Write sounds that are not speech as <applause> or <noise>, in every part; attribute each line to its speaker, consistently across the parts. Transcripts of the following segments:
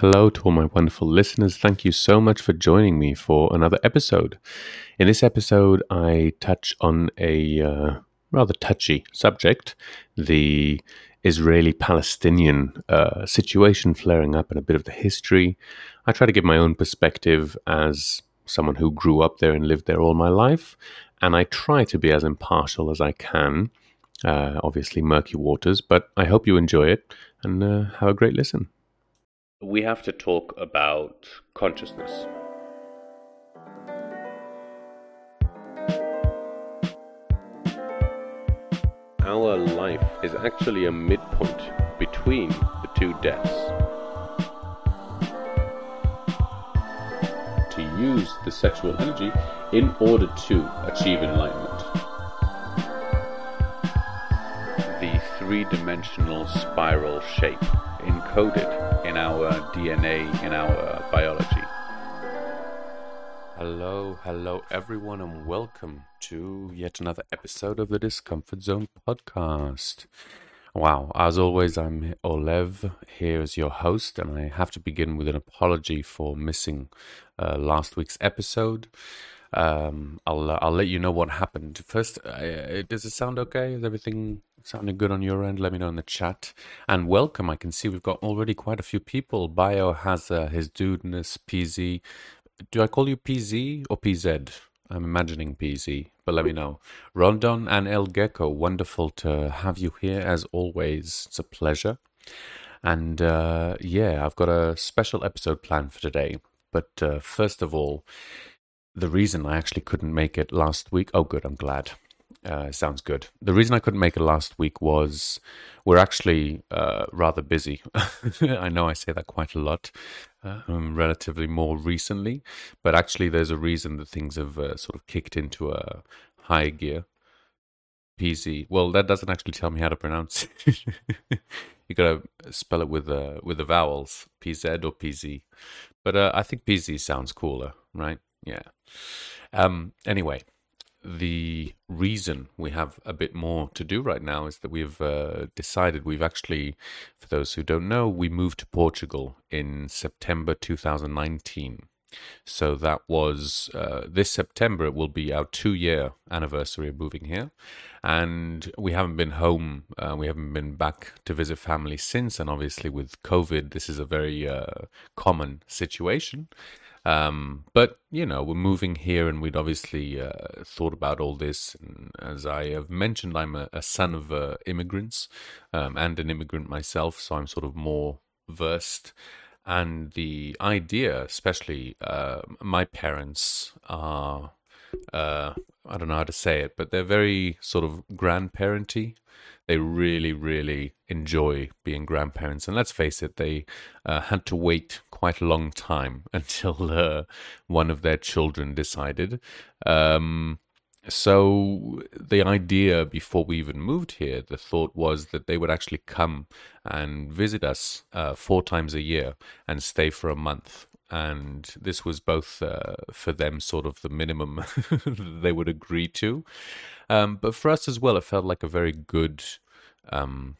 Speaker 1: Hello to all my wonderful listeners. Thank you so much for joining me for another episode. In this episode, I touch on a uh, rather touchy subject the Israeli Palestinian uh, situation flaring up and a bit of the history. I try to give my own perspective as someone who grew up there and lived there all my life, and I try to be as impartial as I can. Uh, obviously, murky waters, but I hope you enjoy it and uh, have a great listen we have to talk about consciousness. Our life is actually a midpoint between the two deaths. To use the sexual energy in order to achieve enlightenment. The three dimensional spiral shape encoded in our DNA, in our biology. Hello, hello everyone, and welcome to yet another episode of the Discomfort Zone podcast. Wow, as always, I'm Olev here as your host, and I have to begin with an apology for missing uh, last week's episode. Um, I'll I'll let you know what happened. First, uh, does it sound okay? Is everything sounding good on your end? Let me know in the chat. And welcome. I can see we've got already quite a few people. Bio has uh, his dudeness PZ. Do I call you PZ or PZ? I'm imagining PZ, but let me know. Rondon and El Gecko, wonderful to have you here as always. It's a pleasure. And uh, yeah, I've got a special episode planned for today. But uh, first of all, the reason I actually couldn't make it last week. Oh, good. I'm glad. Uh, sounds good. The reason I couldn't make it last week was we're actually uh, rather busy. <laughs> I know I say that quite a lot, um, relatively more recently, but actually, there's a reason that things have uh, sort of kicked into a high gear. PZ. Well, that doesn't actually tell me how to pronounce it. <laughs> you gotta spell it with uh, with the vowels, PZ or PZ. But uh, I think PZ sounds cooler, right? Yeah. Um, anyway, the reason we have a bit more to do right now is that we've uh, decided we've actually, for those who don't know, we moved to Portugal in September 2019. So that was uh, this September, it will be our two year anniversary of moving here. And we haven't been home, uh, we haven't been back to visit family since. And obviously, with COVID, this is a very uh, common situation. Um, but you know, we're moving here, and we'd obviously uh, thought about all this. And as I have mentioned, I'm a, a son of uh, immigrants um, and an immigrant myself, so I'm sort of more versed. And the idea, especially uh, my parents are, uh, I don't know how to say it, but they're very sort of grandparenty they really, really enjoy being grandparents. And let's face it, they uh, had to wait quite a long time <laughs> until uh, one of their children decided. Um, so the idea before we even moved here, the thought was that they would actually come and visit us uh, four times a year and stay for a month. And this was both uh, for them sort of the minimum <laughs> they would agree to. Um, but for us as well, it felt like a very good um,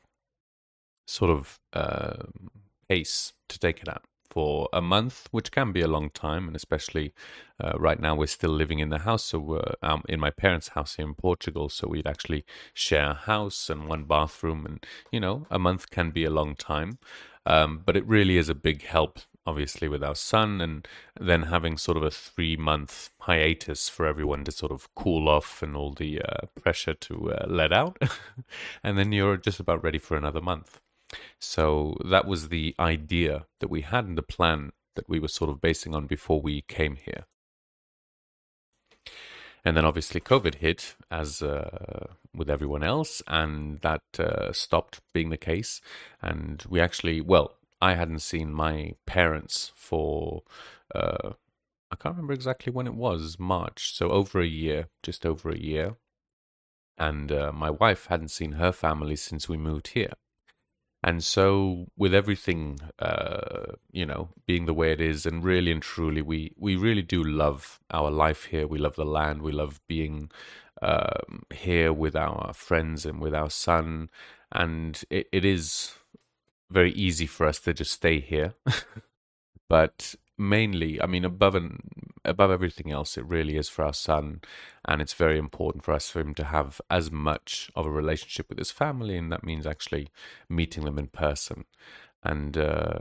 Speaker 1: sort of uh, pace to take it at for a month, which can be a long time, and especially uh, right now we're still living in the house, so we're um, in my parents' house here in Portugal, so we'd actually share a house and one bathroom, and you know, a month can be a long time, um, but it really is a big help obviously with our son and then having sort of a three month hiatus for everyone to sort of cool off and all the uh, pressure to uh, let out. <laughs> And then you're just about ready for another month. So that was the idea that we had and the plan that we were sort of basing on before we came here. And then obviously COVID hit, as uh, with everyone else, and that uh, stopped being the case. And we actually, well, I hadn't seen my parents for uh, I can't remember exactly when it was March, so over a year, just over a year, and uh, my wife hadn't seen her family since we moved here. And so, with everything, uh, you know, being the way it is, and really and truly, we we really do love our life here. We love the land. We love being um, here with our friends and with our son. And it, it is very easy for us to just stay here. <laughs> but mainly, I mean, above and above everything else, it really is for our son, and it's very important for us for him to have as much of a relationship with his family, and that means actually meeting them in person. And uh,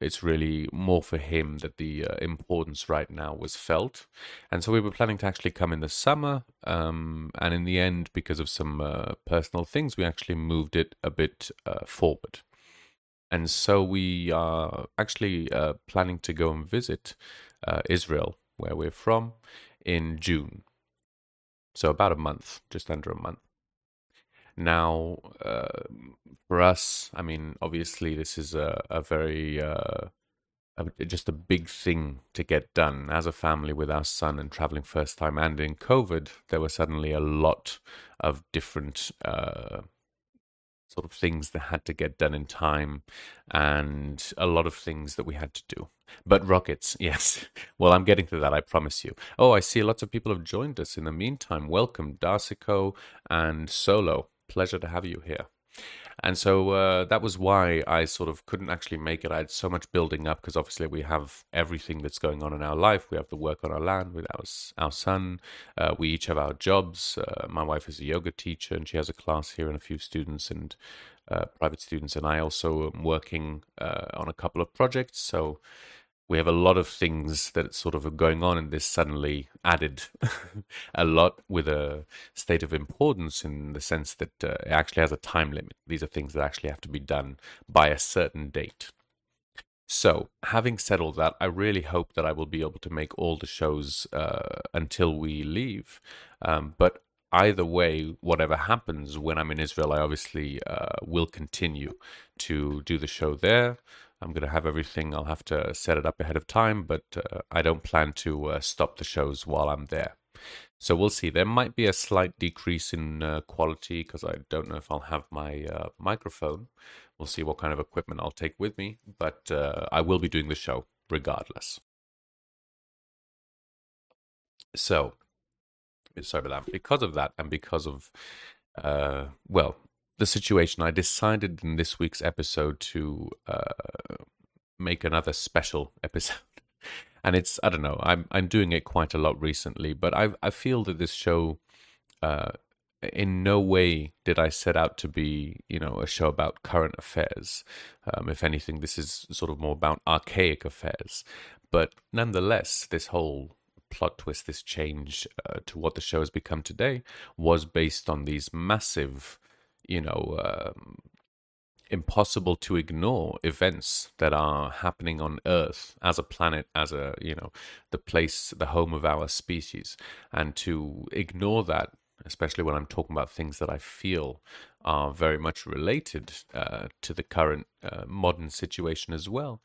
Speaker 1: it's really more for him that the uh, importance right now was felt. And so we were planning to actually come in the summer. Um, and in the end, because of some uh, personal things, we actually moved it a bit uh, forward. And so we are actually uh, planning to go and visit uh, Israel, where we're from, in June. So about a month, just under a month. Now, uh, for us, I mean, obviously, this is a, a very uh, a, just a big thing to get done as a family with our son and traveling first time. And in COVID, there were suddenly a lot of different uh, sort of things that had to get done in time and a lot of things that we had to do. But rockets, <laughs> yes. well, I'm getting to that, I promise you. Oh, I see lots of people have joined us in the meantime. Welcome, Darsico and Solo. Pleasure to have you here. And so uh, that was why I sort of couldn't actually make it. I had so much building up because obviously we have everything that's going on in our life. We have the work on our land with our, our son. Uh, we each have our jobs. Uh, my wife is a yoga teacher and she has a class here and a few students and uh, private students. And I also am working uh, on a couple of projects. So we have a lot of things that sort of are going on, and this suddenly added <laughs> a lot with a state of importance in the sense that uh, it actually has a time limit. These are things that actually have to be done by a certain date. So, having said all that, I really hope that I will be able to make all the shows uh, until we leave. Um, but either way, whatever happens when I'm in Israel, I obviously uh, will continue to do the show there. I'm going to have everything. I'll have to set it up ahead of time, but uh, I don't plan to uh, stop the shows while I'm there. So we'll see. There might be a slight decrease in uh, quality because I don't know if I'll have my uh, microphone. We'll see what kind of equipment I'll take with me, but uh, I will be doing the show regardless. So, sorry about that. Because of that, and because of, uh, well, the situation, I decided in this week's episode to uh, make another special <laughs> episode. And it's I don't know I'm I'm doing it quite a lot recently, but I I feel that this show, uh, in no way did I set out to be you know a show about current affairs. Um, if anything, this is sort of more about archaic affairs. But nonetheless, this whole plot twist, this change uh, to what the show has become today, was based on these massive you know, um, impossible to ignore events that are happening on Earth as a planet, as a, you know, the place, the home of our species. And to ignore that, especially when I'm talking about things that I feel are very much related uh, to the current uh, modern situation as well.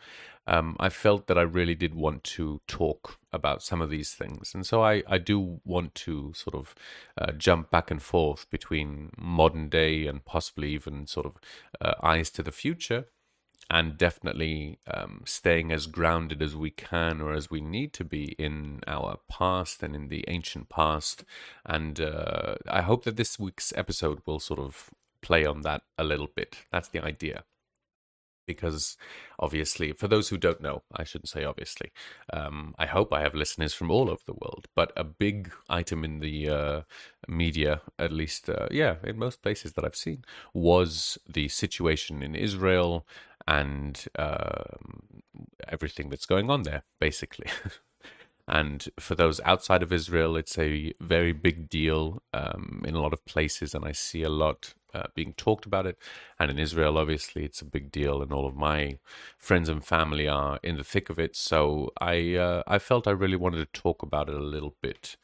Speaker 1: Um, I felt that I really did want to talk about some of these things. And so I, I do want to sort of uh, jump back and forth between modern day and possibly even sort of uh, eyes to the future. And definitely um, staying as grounded as we can or as we need to be in our past and in the ancient past. And uh, I hope that this week's episode will sort of play on that a little bit. That's the idea. Because obviously, for those who don't know, I shouldn't say obviously, um, I hope I have listeners from all over the world. But a big item in the uh, media, at least, uh, yeah, in most places that I've seen, was the situation in Israel and uh, everything that's going on there, basically. <laughs> And for those outside of Israel, it's a very big deal um, in a lot of places, and I see a lot uh, being talked about it. And in Israel, obviously, it's a big deal, and all of my friends and family are in the thick of it. So I uh, I felt I really wanted to talk about it a little bit,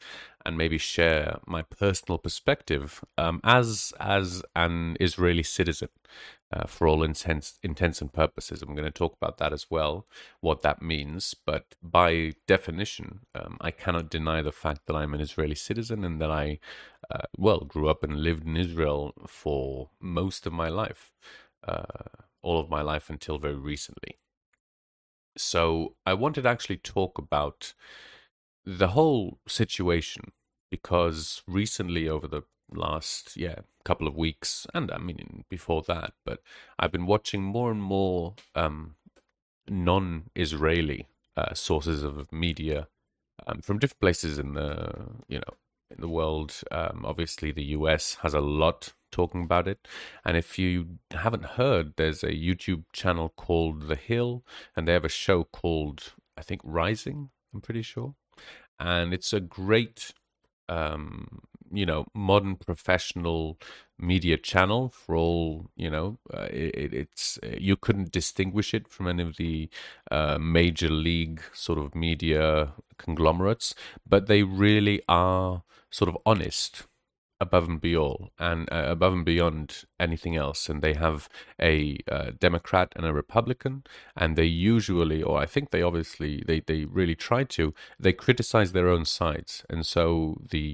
Speaker 1: and maybe share my personal perspective um, as as an Israeli citizen uh, for all intents, intents and purposes. I'm going to talk about that as well, what that means. But by definition, um, I cannot deny the fact that I'm an Israeli citizen and that I, uh, well, grew up and lived in Israel for most of my life, uh, all of my life until very recently. So I wanted to actually talk about the whole situation because recently, over the last yeah couple of weeks, and I mean before that. But I've been watching more and more um, non-Israeli uh, sources of media um, from different places in the you know in the world. Um, obviously, the US has a lot talking about it. And if you haven't heard, there's a YouTube channel called The Hill, and they have a show called I think Rising. I'm pretty sure, and it's a great um, you know modern professional media channel for all you know uh, it, it's you couldn't distinguish it from any of the uh, major league sort of media conglomerates but they really are sort of honest above and beyond and uh, above and beyond anything else and they have a uh, democrat and a republican and they usually or i think they obviously they they really try to they criticize their own sides and so the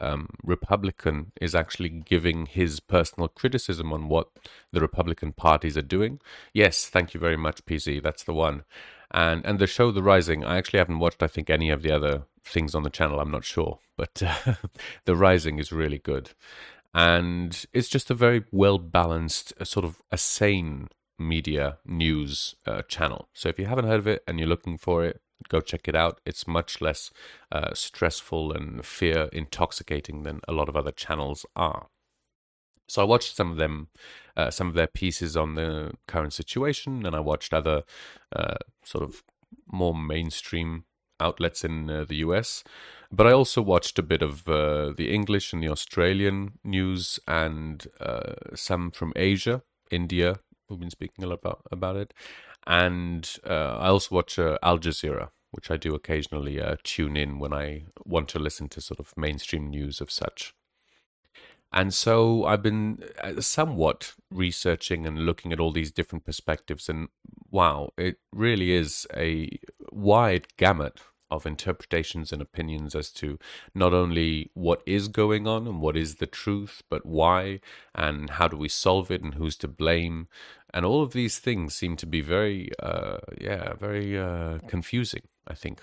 Speaker 1: um, Republican is actually giving his personal criticism on what the Republican parties are doing. Yes, thank you very much, PC. That's the one. And and the show The Rising, I actually haven't watched. I think any of the other things on the channel. I'm not sure, but uh, <laughs> The Rising is really good, and it's just a very well balanced, sort of a sane media news uh, channel. So if you haven't heard of it and you're looking for it, go check it out. It's much less uh, stressful and fear intoxicating than a lot of other channels are. So I watched some of them, uh, some of their pieces on the current situation, and I watched other uh, sort of more mainstream outlets in uh, the US. But I also watched a bit of uh, the English and the Australian news, and uh, some from Asia, India. We've been speaking a lot about about it, and uh, I also watch uh, Al Jazeera, which I do occasionally uh, tune in when I want to listen to sort of mainstream news of such. And so I've been uh, somewhat researching and looking at all these different perspectives, and wow, it really is a wide gamut of interpretations and opinions as to not only what is going on and what is the truth, but why and how do we solve it and who's to blame. And all of these things seem to be very, uh, yeah, very uh, confusing, I think,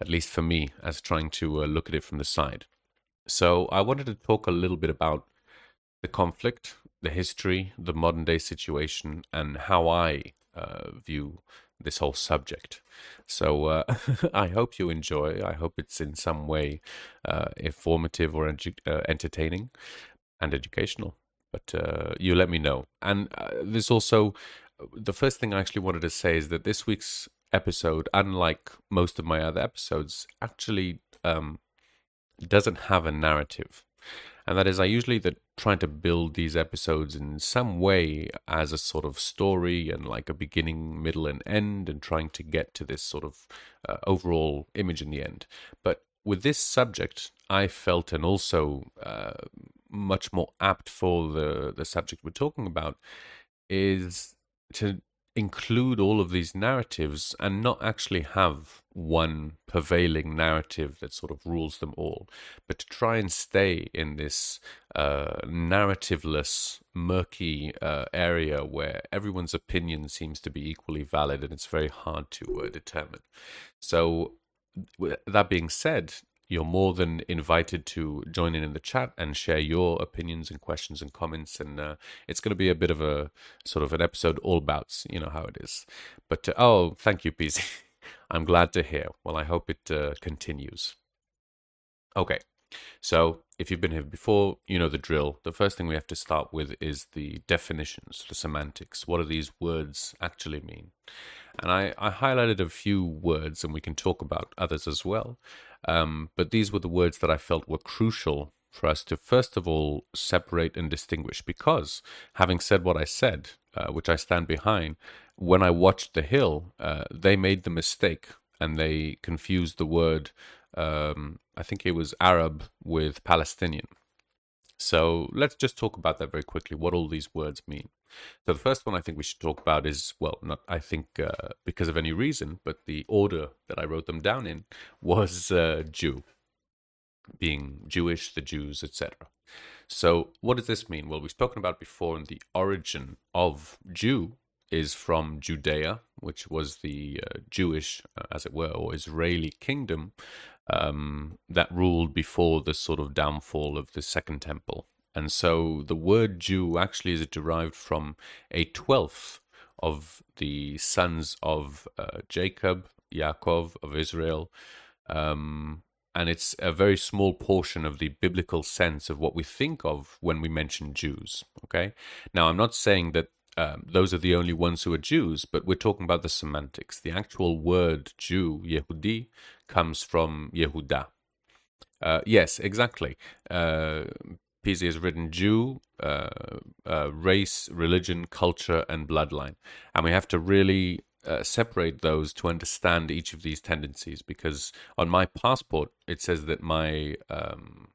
Speaker 1: at least for me, as trying to uh, look at it from the side. So I wanted to talk a little bit about the conflict, the history, the modern day situation, and how I uh, view this whole subject. So uh, <laughs> I hope you enjoy. I hope it's in some way uh, informative or edu- uh, entertaining and educational. But uh, you let me know. And uh, there's also the first thing I actually wanted to say is that this week's episode, unlike most of my other episodes, actually um, doesn't have a narrative and that is I usually that trying to build these episodes in some way as a sort of story and like a beginning, middle, and end, and trying to get to this sort of uh, overall image in the end. But with this subject, I felt, and also uh, much more apt for the the subject we're talking about, is to include all of these narratives and not actually have one prevailing narrative that sort of rules them all, but to try and stay in this uh, narrativeless, murky uh, area where everyone's opinion seems to be equally valid and it's very hard to uh, determine. So, that being said, you're more than invited to join in in the chat and share your opinions and questions and comments. And uh, it's going to be a bit of a sort of an episode all about, you know how it is. But uh, oh, thank you, PZ. <laughs> I'm glad to hear. Well, I hope it uh, continues. Okay, so if you've been here before, you know the drill. The first thing we have to start with is the definitions, the semantics. What do these words actually mean? And I, I highlighted a few words, and we can talk about others as well. Um, but these were the words that I felt were crucial for us to first of all separate and distinguish. Because having said what I said, uh, which I stand behind, when I watched The Hill, uh, they made the mistake and they confused the word, um, I think it was Arab with Palestinian. So let's just talk about that very quickly, what all these words mean. So the first one I think we should talk about is, well, not I think uh, because of any reason, but the order that I wrote them down in was uh, Jew, being Jewish, the Jews, etc. So what does this mean? Well, we've spoken about before, and the origin of Jew is from Judea, which was the uh, Jewish, uh, as it were, or Israeli kingdom um, that ruled before the sort of downfall of the Second Temple. And so the word Jew actually is derived from a twelfth of the sons of uh, Jacob, Yaakov, of Israel. Um, and it's a very small portion of the biblical sense of what we think of when we mention Jews. Okay. Now, I'm not saying that um, those are the only ones who are Jews, but we're talking about the semantics. The actual word Jew, Yehudi, comes from Yehuda. Uh, yes, exactly. Uh, has written Jew, uh, uh, race, religion, culture, and bloodline. And we have to really uh, separate those to understand each of these tendencies because on my passport it says that my um,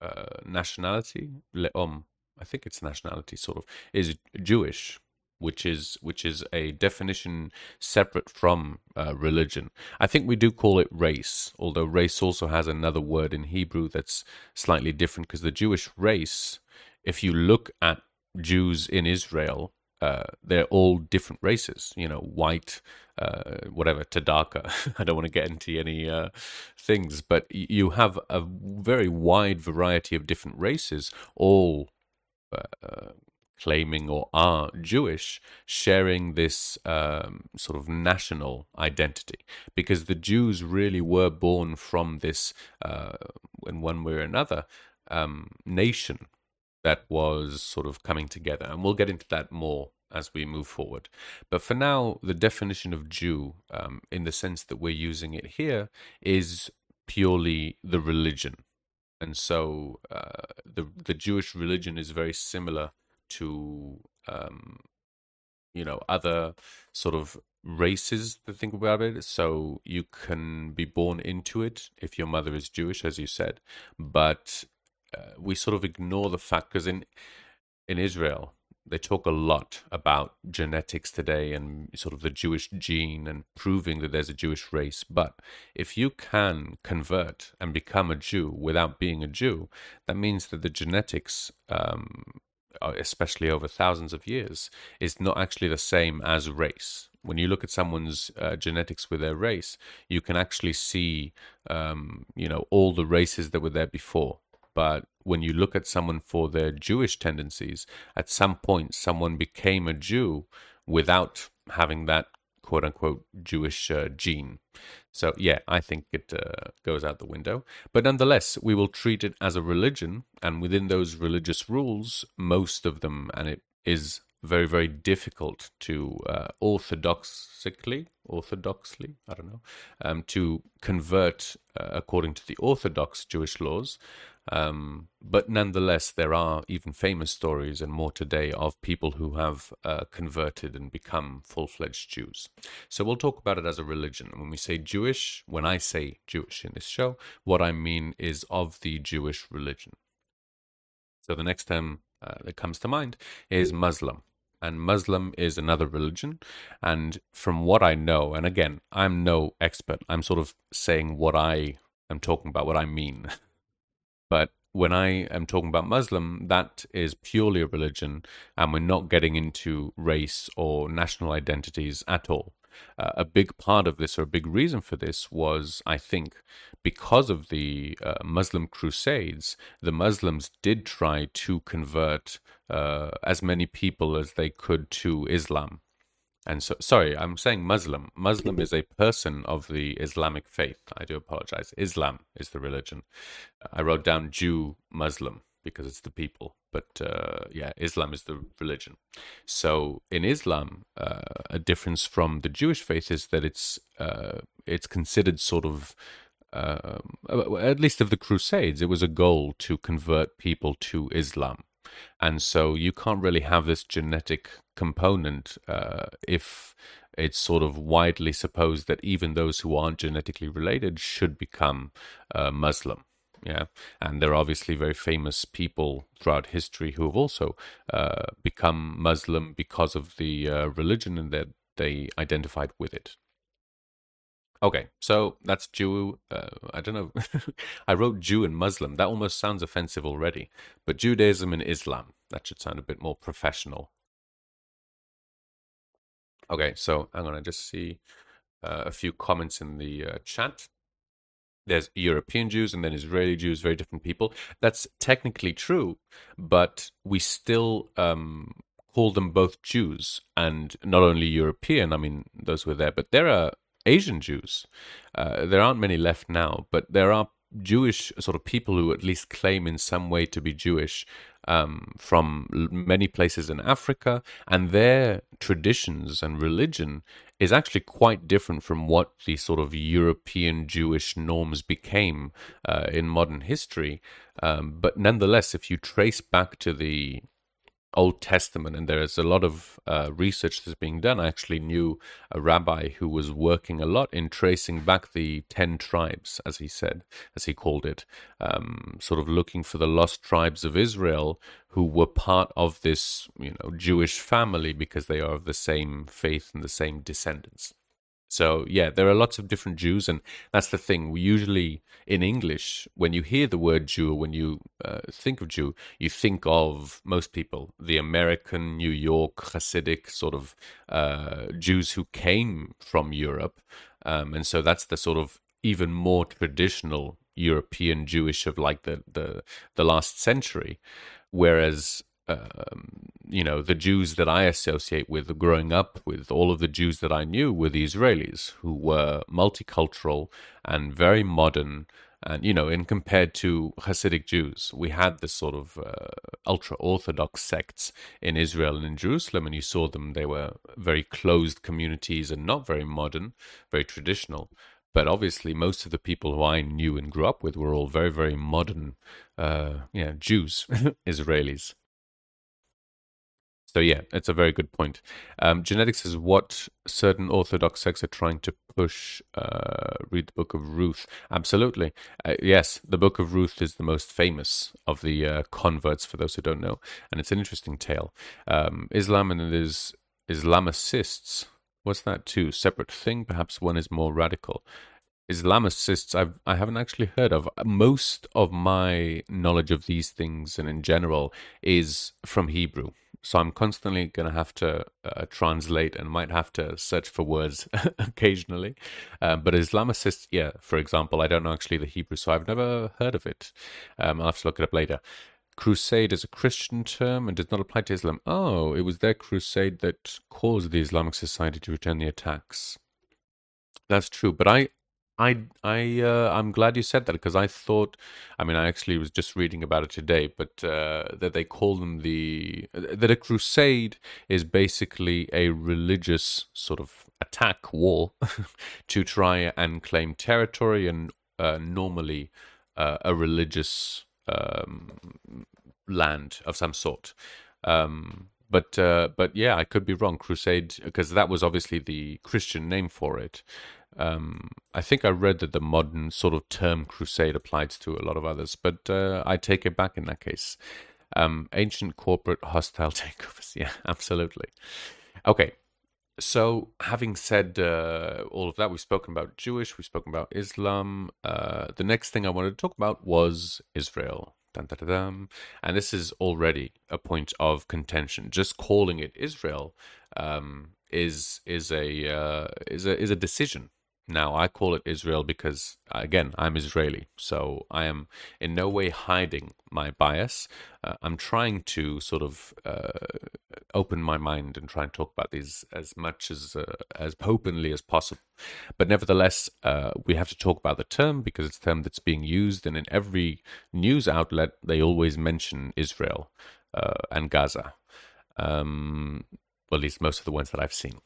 Speaker 1: uh, nationality, leom, I think it's nationality sort of, is Jewish, which is which is a definition separate from uh, religion. I think we do call it race, although race also has another word in Hebrew that's slightly different because the Jewish race, if you look at Jews in Israel, uh, they're all different races, you know, white, uh, whatever, Tadaka. <laughs> I don't want to get into any uh, things, but you have a very wide variety of different races, all uh, claiming or are Jewish, sharing this um, sort of national identity. Because the Jews really were born from this, uh, in one way or another, um, nation that was sort of coming together. And we'll get into that more as we move forward. But for now, the definition of Jew, um, in the sense that we're using it here, is purely the religion. And so uh, the the Jewish religion is very similar to um, you know other sort of races to think about it. So you can be born into it if your mother is Jewish, as you said, but we sort of ignore the fact because in in Israel they talk a lot about genetics today and sort of the Jewish gene and proving that there's a Jewish race. But if you can convert and become a Jew without being a Jew, that means that the genetics, um, uh, especially over thousands of years, is not actually the same as race. When you look at someone's uh, genetics with their race, you can actually see, um, you know, all the races that were there before but when you look at someone for their Jewish tendencies, at some point someone became a Jew without having that quote unquote Jewish uh, gene. So, yeah, I think it uh, goes out the window. But nonetheless, we will treat it as a religion, and within those religious rules, most of them, and it is very, very difficult to uh, orthodoxically, orthodoxly, I don't know, um, to convert uh, according to the orthodox Jewish laws. Um, but nonetheless, there are even famous stories and more today of people who have uh, converted and become full fledged Jews. So we'll talk about it as a religion. When we say Jewish, when I say Jewish in this show, what I mean is of the Jewish religion. So the next term uh, that comes to mind is Muslim. And Muslim is another religion. And from what I know, and again, I'm no expert, I'm sort of saying what I am talking about, what I mean. <laughs> But when I am talking about Muslim, that is purely a religion, and we're not getting into race or national identities at all. Uh, a big part of this, or a big reason for this, was I think because of the uh, Muslim Crusades, the Muslims did try to convert uh, as many people as they could to Islam. And so, sorry, I'm saying Muslim. Muslim <laughs> is a person of the Islamic faith. I do apologize. Islam is the religion. I wrote down Jew, Muslim because it's the people. But uh, yeah, Islam is the religion. So in Islam, uh, a difference from the Jewish faith is that it's uh, it's considered sort of uh, at least of the Crusades, it was a goal to convert people to Islam. And so you can't really have this genetic component uh, if it's sort of widely supposed that even those who aren't genetically related should become uh, Muslim. Yeah, and there are obviously very famous people throughout history who have also uh, become Muslim because of the uh, religion and that they identified with it. Okay, so that's Jew. Uh, I don't know. <laughs> I wrote Jew and Muslim. That almost sounds offensive already. But Judaism and Islam. That should sound a bit more professional. Okay, so I'm gonna just see uh, a few comments in the uh, chat. There's European Jews and then Israeli Jews, very different people. That's technically true, but we still um, call them both Jews and not only European. I mean, those were there, but there are Asian Jews. Uh, there aren't many left now, but there are Jewish sort of people who at least claim in some way to be Jewish um, from many places in Africa, and their traditions and religion is actually quite different from what the sort of European Jewish norms became uh, in modern history. Um, but nonetheless, if you trace back to the Old Testament, and there's a lot of uh, research that's being done. I actually knew a rabbi who was working a lot in tracing back the ten tribes, as he said, as he called it, um, sort of looking for the lost tribes of Israel who were part of this, you know, Jewish family because they are of the same faith and the same descendants. So yeah, there are lots of different Jews, and that's the thing. We usually in English, when you hear the word Jew, or when you uh, think of Jew, you think of most people the American, New York, Hasidic sort of uh, Jews who came from Europe, um, and so that's the sort of even more traditional European Jewish of like the the the last century, whereas you know, the Jews that I associate with growing up with, all of the Jews that I knew were the Israelis who were multicultural and very modern. And, you know, in compared to Hasidic Jews, we had this sort of uh, ultra Orthodox sects in Israel and in Jerusalem, and you saw them, they were very closed communities and not very modern, very traditional. But obviously, most of the people who I knew and grew up with were all very, very modern, uh, yeah, Jews, <laughs> Israelis. So yeah, it's a very good point. Um, genetics is what certain Orthodox sects are trying to push. Uh, read the Book of Ruth. Absolutely, uh, yes. The Book of Ruth is the most famous of the uh, converts, for those who don't know, and it's an interesting tale. Um, Islam and it is Islamicists. What's that? Two separate thing. Perhaps one is more radical. Islamicists I've I haven't actually heard of. Most of my knowledge of these things and in general is from Hebrew. So I'm constantly going to have to uh, translate and might have to search for words <laughs> occasionally. Um, but Islamicist, yeah, for example, I don't know actually the Hebrew, so I've never heard of it. Um, I'll have to look it up later. Crusade is a Christian term and does not apply to Islam. Oh, it was their crusade that caused the Islamic Society to return the attacks. That's true, but I I I uh, I'm glad you said that because I thought, I mean, I actually was just reading about it today, but uh, that they call them the that a crusade is basically a religious sort of attack war <laughs> to try and claim territory and uh, normally uh, a religious um, land of some sort. Um, but uh, but yeah, I could be wrong. Crusade because that was obviously the Christian name for it. Um, I think I read that the modern sort of term crusade applies to a lot of others, but uh, I take it back in that case. Um, ancient corporate hostile <laughs> takeovers. Yeah, absolutely. Okay, so having said uh, all of that, we've spoken about Jewish, we've spoken about Islam. Uh, the next thing I wanted to talk about was Israel. Dun, dun, dun, and this is already a point of contention. Just calling it Israel um, is is a uh, is a is a decision now, I call it Israel because, again, I'm Israeli. So I am in no way hiding my bias. Uh, I'm trying to sort of uh, open my mind and try and talk about these as much as uh, as openly as possible. But nevertheless, uh, we have to talk about the term because it's a term that's being used, and in every news outlet, they always mention Israel uh, and Gaza. Um, well, at least most of the ones that I've seen.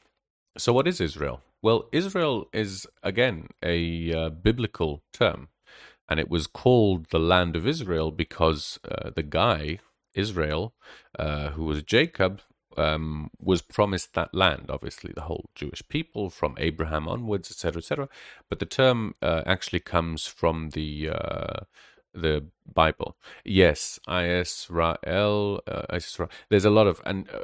Speaker 1: So, what is Israel? Well, Israel is, again, a uh, biblical term. And it was called the land of Israel because uh, the guy, Israel, uh, who was Jacob, um, was promised that land. Obviously, the whole Jewish people from Abraham onwards, etc., etc. But the term uh, actually comes from the uh, the Bible. Yes, Israel. Uh, Israel. There's a lot of and uh,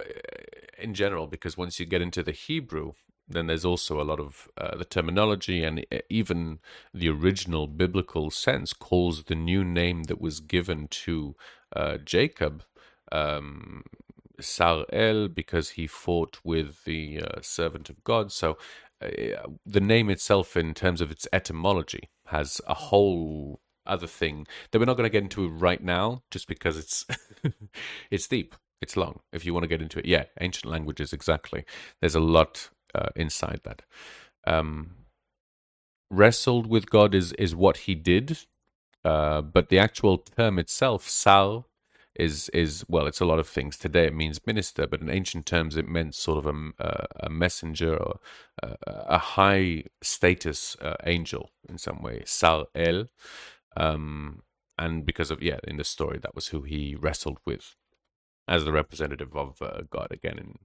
Speaker 1: in general because once you get into the Hebrew, then there's also a lot of uh, the terminology and even the original biblical sense calls the new name that was given to uh, Jacob um, Sarel because he fought with the uh, servant of God. So uh, the name itself, in terms of its etymology, has a whole other thing that we're not going to get into right now, just because it's <laughs> it's deep. It's long. If you want to get into it, yeah, ancient languages exactly. There's a lot uh, inside that. Um, wrestled with God is is what he did, uh, but the actual term itself, sar, is is well, it's a lot of things. Today it means minister, but in ancient terms it meant sort of a, uh, a messenger or a, a high status uh, angel in some way. Sar El, um, and because of yeah, in the story that was who he wrestled with as the representative of uh, God. Again, in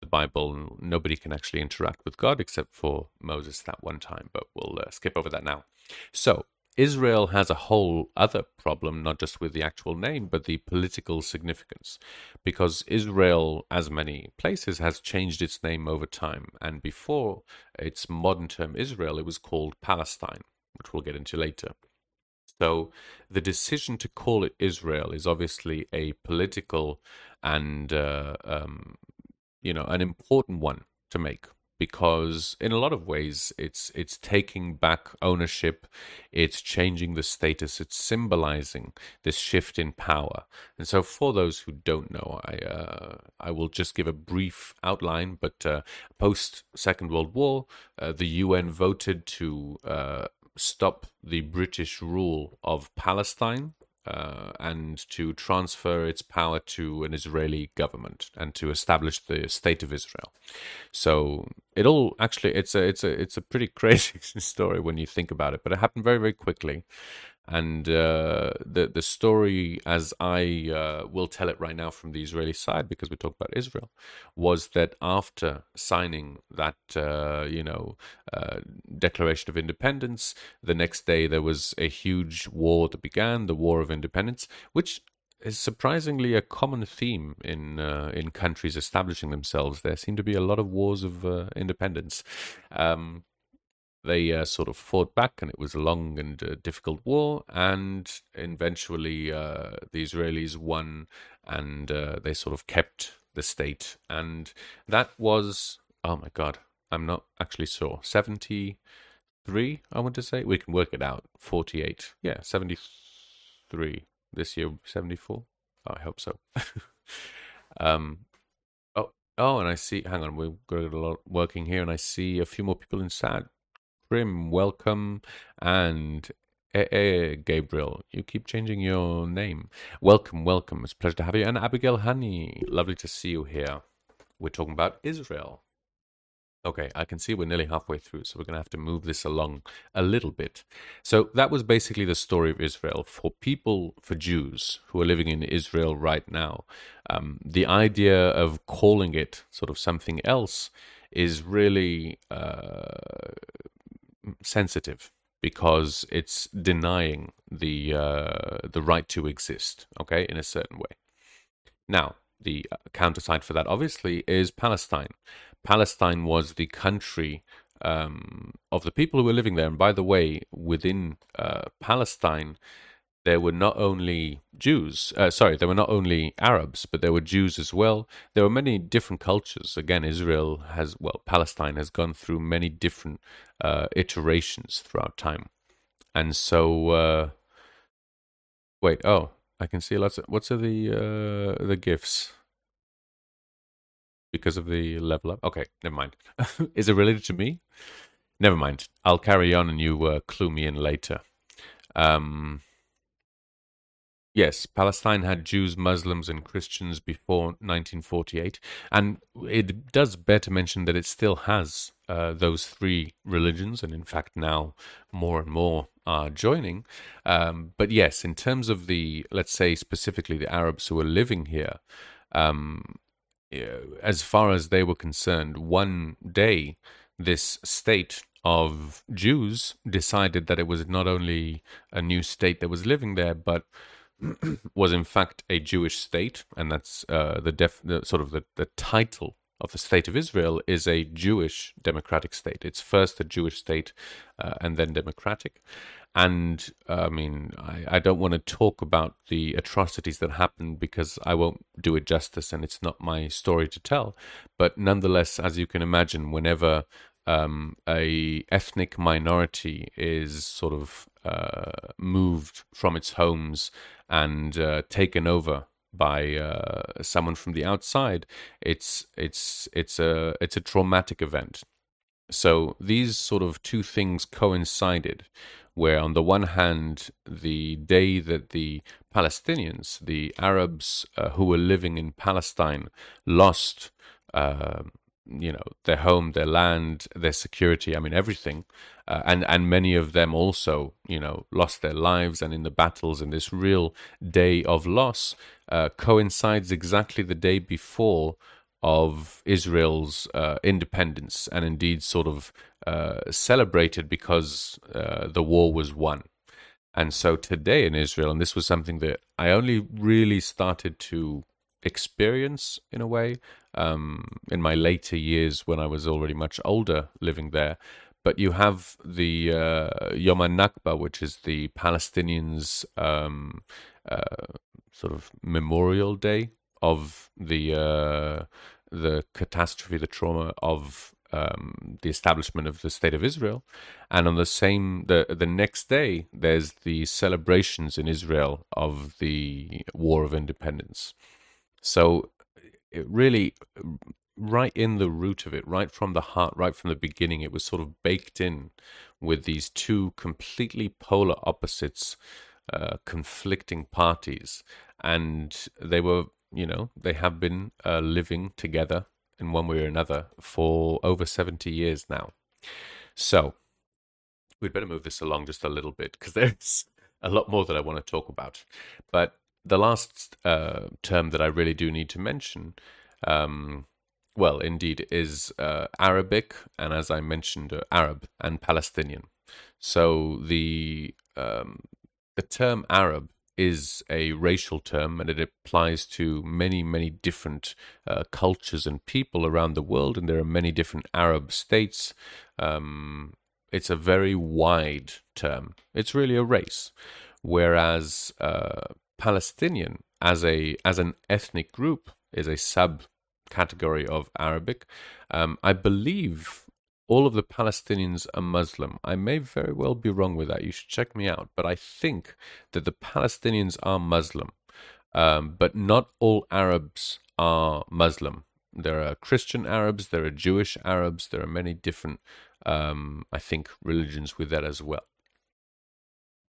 Speaker 1: the Bible, nobody can actually interact with God except for Moses that one time. But we'll uh, skip over that now. So Israel has a whole other problem, not just with the actual name, but the political significance. Because Israel, as many places, has changed its name over time. And before its modern term Israel, it was called Palestine, which we'll get into later. So the decision to call it Israel is obviously a political and, uh, um, you know, an important one to make because in a lot of ways it's it's taking back ownership it's changing the status it's symbolizing this shift in power. And so for those who don't know i uh, i will just give a brief outline but uh, post second world war uh, the un voted to uh, stop the british rule of palestine uh, and to transfer its power to an Israeli government and to establish the state of Israel. So it all actually it's a it's a it's a pretty <laughs> crazy story when you think about it, but it happened very very quickly. And uh, the the story, as I uh, will tell it right now from the Israeli side, because we talk about Israel, was that after signing that uh, you know uh, Declaration of Independence, the next day there was a huge war that began, the War of Independence, which is surprisingly a common theme in uh, in countries establishing themselves. There seem to be a lot of wars of uh, independence. Um, they uh, sort of fought back, and it was a long and uh, difficult war. And eventually, uh, the Israelis won, and uh, they sort of kept the state. And that was, oh my God, I'm not actually sure, 73, I want to say. We can work it out. 48, yeah, 73. This year, 74. Oh, I hope so. <laughs> um, oh, oh, and I see. Hang on, we've got a lot working here, and I see a few more people in sad Prim, welcome. And eh, eh, Gabriel, you keep changing your name. Welcome, welcome. It's a pleasure to have you. And Abigail Honey, lovely to see you here. We're talking about Israel. Okay, I can see we're nearly halfway through, so we're going to have to move this along a little bit. So that was basically the story of Israel. For people, for Jews who are living in Israel right now, um, the idea of calling it sort of something else is really uh, sensitive because it's denying the uh, the right to exist. Okay, in a certain way. Now, the counter side for that, obviously, is Palestine. Palestine was the country um, of the people who were living there. And by the way, within uh, Palestine, there were not only Jews, uh, sorry, there were not only Arabs, but there were Jews as well. There were many different cultures. Again, Israel has, well, Palestine has gone through many different uh, iterations throughout time. And so, uh, wait, oh, I can see lots of, what's are the, uh, the gifts? Because of the level up? Okay, never mind. <laughs> Is it related to me? Never mind. I'll carry on and you uh, clue me in later. Um, Yes, Palestine had Jews, Muslims, and Christians before 1948, and it does bear to mention that it still has uh, those three religions, and in fact now more and more are joining. Um, but yes, in terms of the, let's say specifically the Arabs who are living here, um, as far as they were concerned, one day this state of Jews decided that it was not only a new state that was living there, but <clears throat> was in fact a Jewish state, and that's uh, the, def- the sort of the, the title of the state of Israel is a Jewish democratic state. It's first a Jewish state uh, and then democratic. And uh, I mean, I, I don't want to talk about the atrocities that happened because I won't do it justice and it's not my story to tell. But nonetheless, as you can imagine, whenever um, a ethnic minority is sort of moved from its homes and uh, taken over by uh, someone from the outside, it's it's it's a it's a traumatic event. So these sort of two things coincided, where on the one hand, the day that the Palestinians, the Arabs uh, who were living in Palestine, lost, uh, you know, their home, their land, their security, I mean, everything, uh, and and many of them also, you know, lost their lives, and in the battles, and this real day of loss uh, coincides exactly the day before of Israel's uh, independence and indeed sort of uh, celebrated because uh, the war was won. And so today in Israel, and this was something that I only really started to experience in a way um, in my later years when I was already much older living there. But you have the uh, Yom Nakba, which is the Palestinians' um, uh, sort of memorial day of the uh, the catastrophe, the trauma of um, the establishment of the state of Israel, and on the same the the next day, there's the celebrations in Israel of the War of Independence. So, really, right in the root of it, right from the heart, right from the beginning, it was sort of baked in with these two completely polar opposites, uh, conflicting parties, and they were you know, they have been uh, living together in one way or another for over 70 years now. So, we'd better move this along just a little bit because <laughs> there's a lot more that I want to talk about. But the last uh, term that I really do need to mention, um, well, indeed, is uh, Arabic, and as I mentioned, uh, Arab and Palestinian. So the um, the term Arab is a racial term and it applies to many, many different uh, cultures and people around the world. And there are many different Arab states. Um, it's a very wide term. It's really a race. Whereas uh, Palestinian, as a as an ethnic group, is a subcategory of Arabic. Um, I believe all of the Palestinians are Muslim. I may very well be wrong with that. You should check me out. But I think that the Palestinians are Muslim. Um, but not all Arabs are Muslim. There are Christian Arabs, there are Jewish Arabs, there are many different, um, I think, religions with that as well.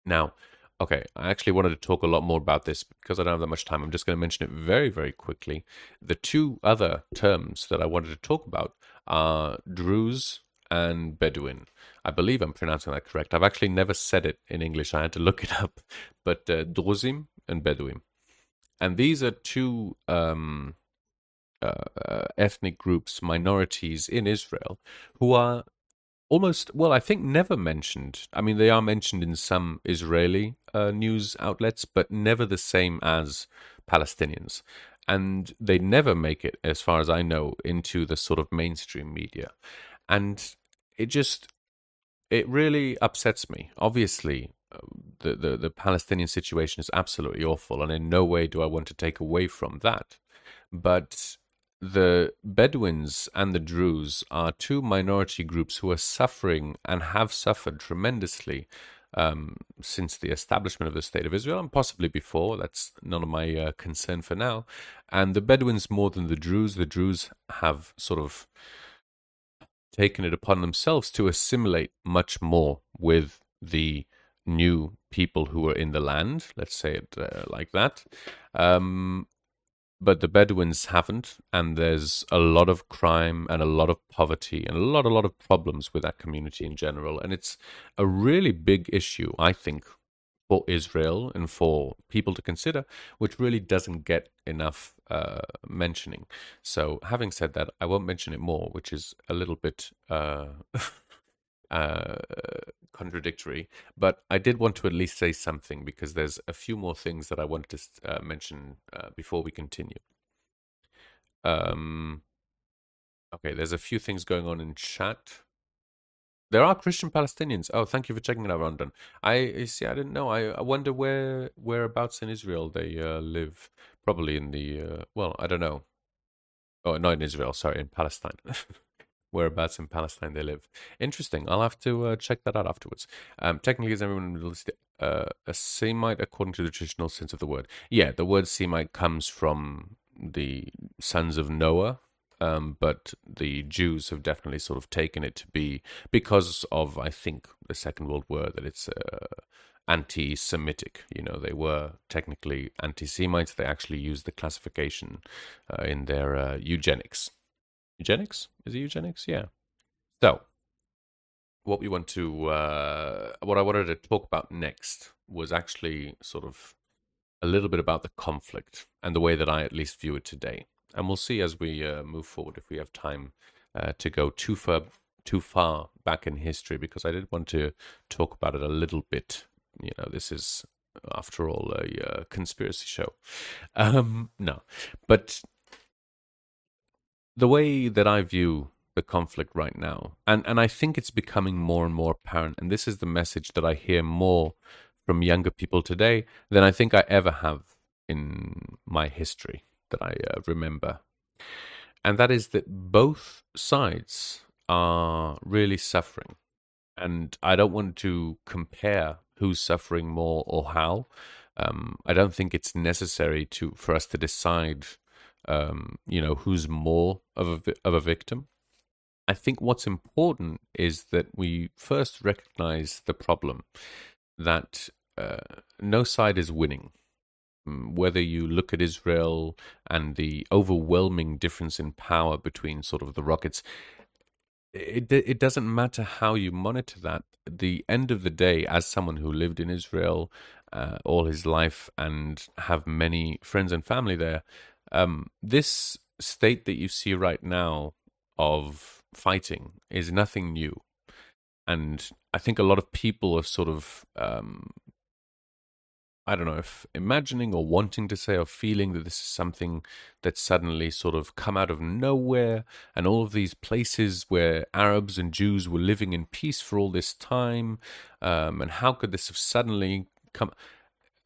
Speaker 1: Now, okay, I actually wanted to talk a lot more about this because I don't have that much time. I'm just going to mention it very, very quickly. The two other terms that I wanted to talk about are Druze and Bedouin. I believe I'm pronouncing that correct. I've actually never said it in English. I had to look it up. <laughs> But uh, Druzim and Bedouin. And these are two um, uh, uh, ethnic groups, minorities in Israel, who are almost, well, I think never mentioned. I mean, they are mentioned in some Israeli uh, news outlets, but never the same as Palestinians and they never make it, as far as I know, into the sort of mainstream media. And it just, it really upsets me. Obviously, uh, the, the, the Palestinian situation is absolutely awful, and in no way do I want to take away from that. But the Bedouins and the Druze are two minority groups who are suffering and have suffered tremendously um, since the establishment of the State of Israel, and possibly before. That's none of my uh, concern for now. And the Bedouins, more than the Druze, the Druze have sort of taken it upon themselves to assimilate much more with the new people who are in the land, let's say it uh, like that. Um, but the Bedouins haven't, and there's a lot of crime and a lot of poverty and a lot, a lot of problems with that community in general. And it's a really big issue, I think, for Israel and for people to consider, which really doesn't get enough uh, mentioning. So, having said that, I won't mention it more, which is a little bit. Uh, <laughs> uh, contradictory, but I did want to at least say something because there's a few more things that I wanted to uh, mention uh, before we continue. Um, okay, there's a few things going on in chat. There are Christian Palestinians. Oh, thank you for checking it out, Rondon. I see. I didn't know. I, I wonder where whereabouts in Israel they uh, live. Probably in the uh, well, I don't know. Oh, not in Israel. Sorry, in Palestine. <laughs> whereabouts in Palestine they live. Interesting. I'll have to uh, check that out afterwards. Um, technically, is everyone in the Middle East uh, a Semite according to the traditional sense of the word? Yeah, the word Semite comes from the sons of Noah, Um, but the Jews have definitely sort of taken it to be because of, I think, the Second World War that it's uh, anti-Semitic. You know, they were technically anti-Semites. They actually used the classification uh, in their uh, eugenics. Eugenics is it eugenics? Yeah. So, what we want to, uh, what I wanted to talk about next was actually sort of a little bit about the conflict and the way that I at least view it today. And we'll see as we uh, move forward if we have time uh, to go too far too far back in history because I did want to talk about it a little bit. You know, this is after all a uh, conspiracy show. Um, no, but the way that I view the conflict right now, and and I think it's becoming more and more apparent, and this is the message that I hear more from younger people today than I think I ever have in my history that I uh, remember. And that is that both sides are really suffering. And I don't want to compare who's suffering more or how. Um, I don't think it's necessary to for us to decide, um, you know, who's more of a of a victim. I think what's important is that we first recognize the problem that uh, no side is winning. Mm, whether you look at Israel and the overwhelming difference in power between sort of the rockets, it it doesn't matter how you monitor that. The end of the day, as someone who lived in Israel uh, all his life and have many friends and family there, um, this state that you see right now of fighting is nothing new. And I think a lot of people are sort of um, I don't know if imagining or wanting to say or feeling that this is something that suddenly sort of come out of nowhere and all of these places where Arabs and Jews were living in peace for all this time um, and how could this have suddenly come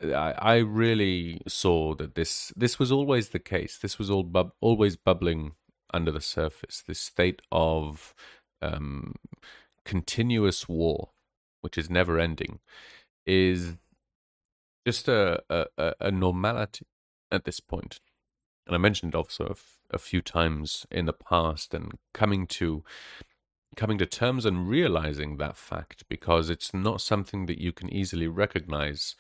Speaker 1: I, I really saw that this this was always the case this was all bub- always bubbling under the surface this state of um, continuous war which is never ending is just a, a, a normality at this point. And I mentioned also a, f- a few times in the past and coming to coming to terms and realizing that fact because it's not something that you can easily recognize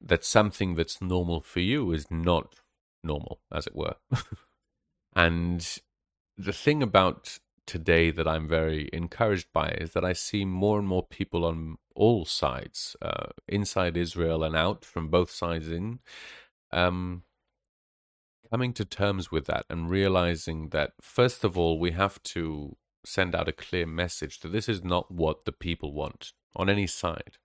Speaker 1: that something that's normal for you is not normal as it were <laughs> and the thing about today that I'm very encouraged by is that I see more and more people on all sides, uh, inside Israel and out from both sides in, um, coming to terms with that and realizing that, first of all, we have to send out a clear message that this is not what the people want on any side.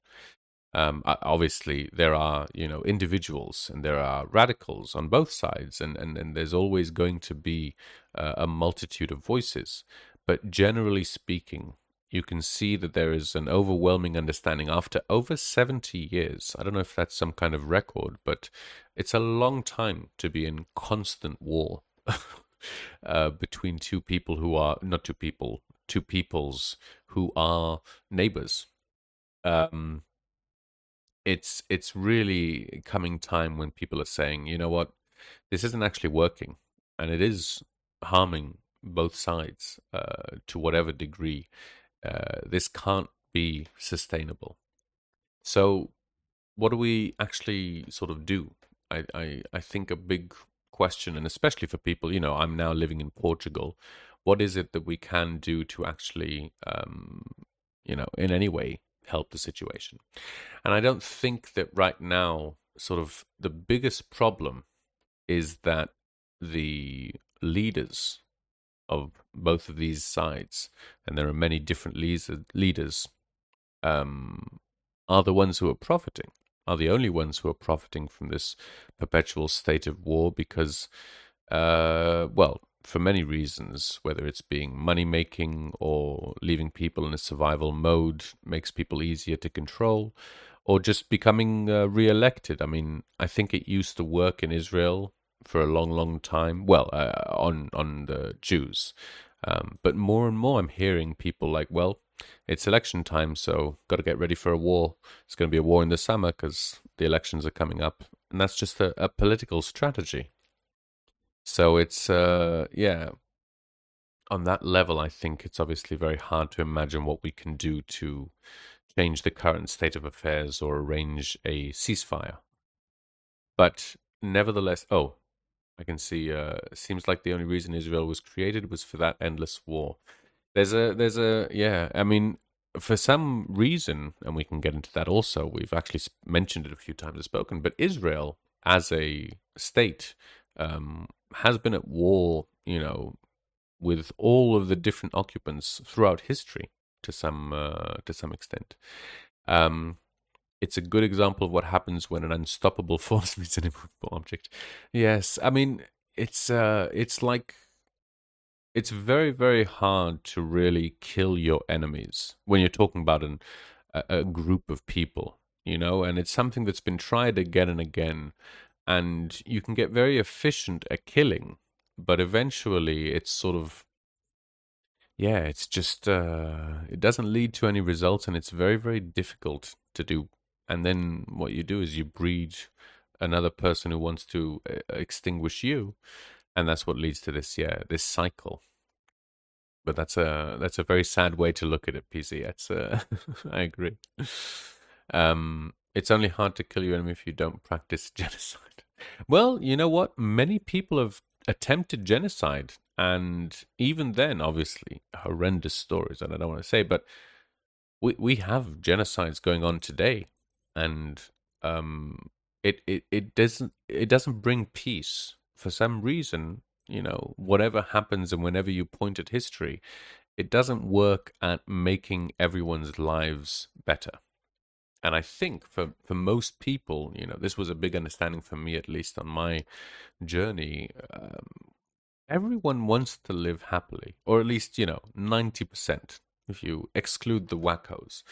Speaker 1: Um, obviously, there are you know individuals and there are radicals on both sides, and and, and there's always going to be uh, a multitude of voices. But generally speaking, you can see that there is an overwhelming understanding after over 70 years. I don't know if that's some kind of record, but it's a long time to be in constant war <laughs> uh, between two people who are not two people, two peoples who are neighbors. Um, it's it's really coming time when people are saying, you know what, this isn't actually working, and it is harming both sides uh, to whatever degree. Uh, this can't be sustainable. So, what do we actually sort of do? I, I, I think a big question, and especially for people, you know, I'm now living in Portugal. What is it that we can do to actually, um, you know, in any way help the situation? And I don't think that right now, sort of the biggest problem is that the leaders of both of these sides, and there are many different leaders, um, are the ones who are profiting, are the only ones who are profiting from this perpetual state of war because, uh, well, for many reasons, whether it's being money making or leaving people in a survival mode makes people easier to control, or just becoming uh, re elected. I mean, I think it used to work in Israel for a long, long time. Well, uh, on on the Jews, um, but more and more I'm hearing people like, well, it's election time, so got to get ready for a war. It's going to be a war in the summer because the elections are coming up, and that's just a, a political strategy. So it's uh, yeah, on that level, I think it's obviously very hard to imagine what we can do to change the current state of affairs or arrange a ceasefire. But nevertheless, oh, I can see. Uh, seems like the only reason Israel was created was for that endless war. There's a, there's a, yeah. I mean, for some reason, and we can get into that also. We've actually mentioned it a few times, spoken. But Israel, as a state, um, has been at war. You know, with all of the different occupants throughout history to some uh, to some extent. Um, it's a good example of what happens when an unstoppable <laughs> force meets an immovable object. Yes, I mean it's uh, it's like it's very very hard to really kill your enemies when you're talking about an, a, a group of people, you know, and it's something that's been tried again and again, and you can get very efficient at killing, but eventually it's sort of yeah, it's just uh, it doesn't lead to any results, and it's very very difficult to do. And then what you do is you breed another person who wants to uh, extinguish you and that's what leads to this yeah this cycle. But that's a that's a very sad way to look at it pc it's uh, <laughs> i agree. Um it's only hard to kill your enemy if you don't practice <laughs> genocide well you know what many people have attempted genocide and even then obviously horrendous stories and i don't want to say but we we have genocides going on today and um, it, it it doesn't it doesn't bring peace for some reason. You know, whatever happens and whenever you point at history, it doesn't work at making everyone's lives better. And I think for, for most people, you know, this was a big understanding for me, at least on my journey. Um, everyone wants to live happily, or at least, you know, 90% if you exclude the wackos.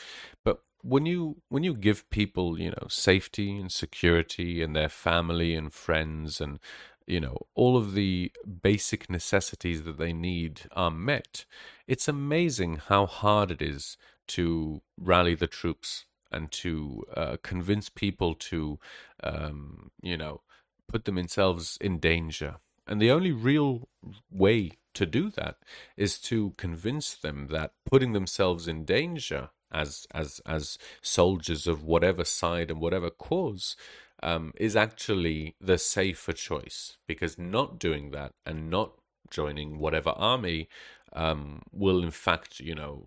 Speaker 1: But when you when you give people you know safety and security and their family and friends and you know all of the basic necessities that they need are met it's amazing how hard it is to rally the troops and to uh, convince people to um, you know put themselves in danger. And the only real way to do that is to convince them that putting themselves in danger as as as soldiers of whatever side and whatever cause um, is actually the safer choice. Because not doing that and not joining whatever army um, will in fact you know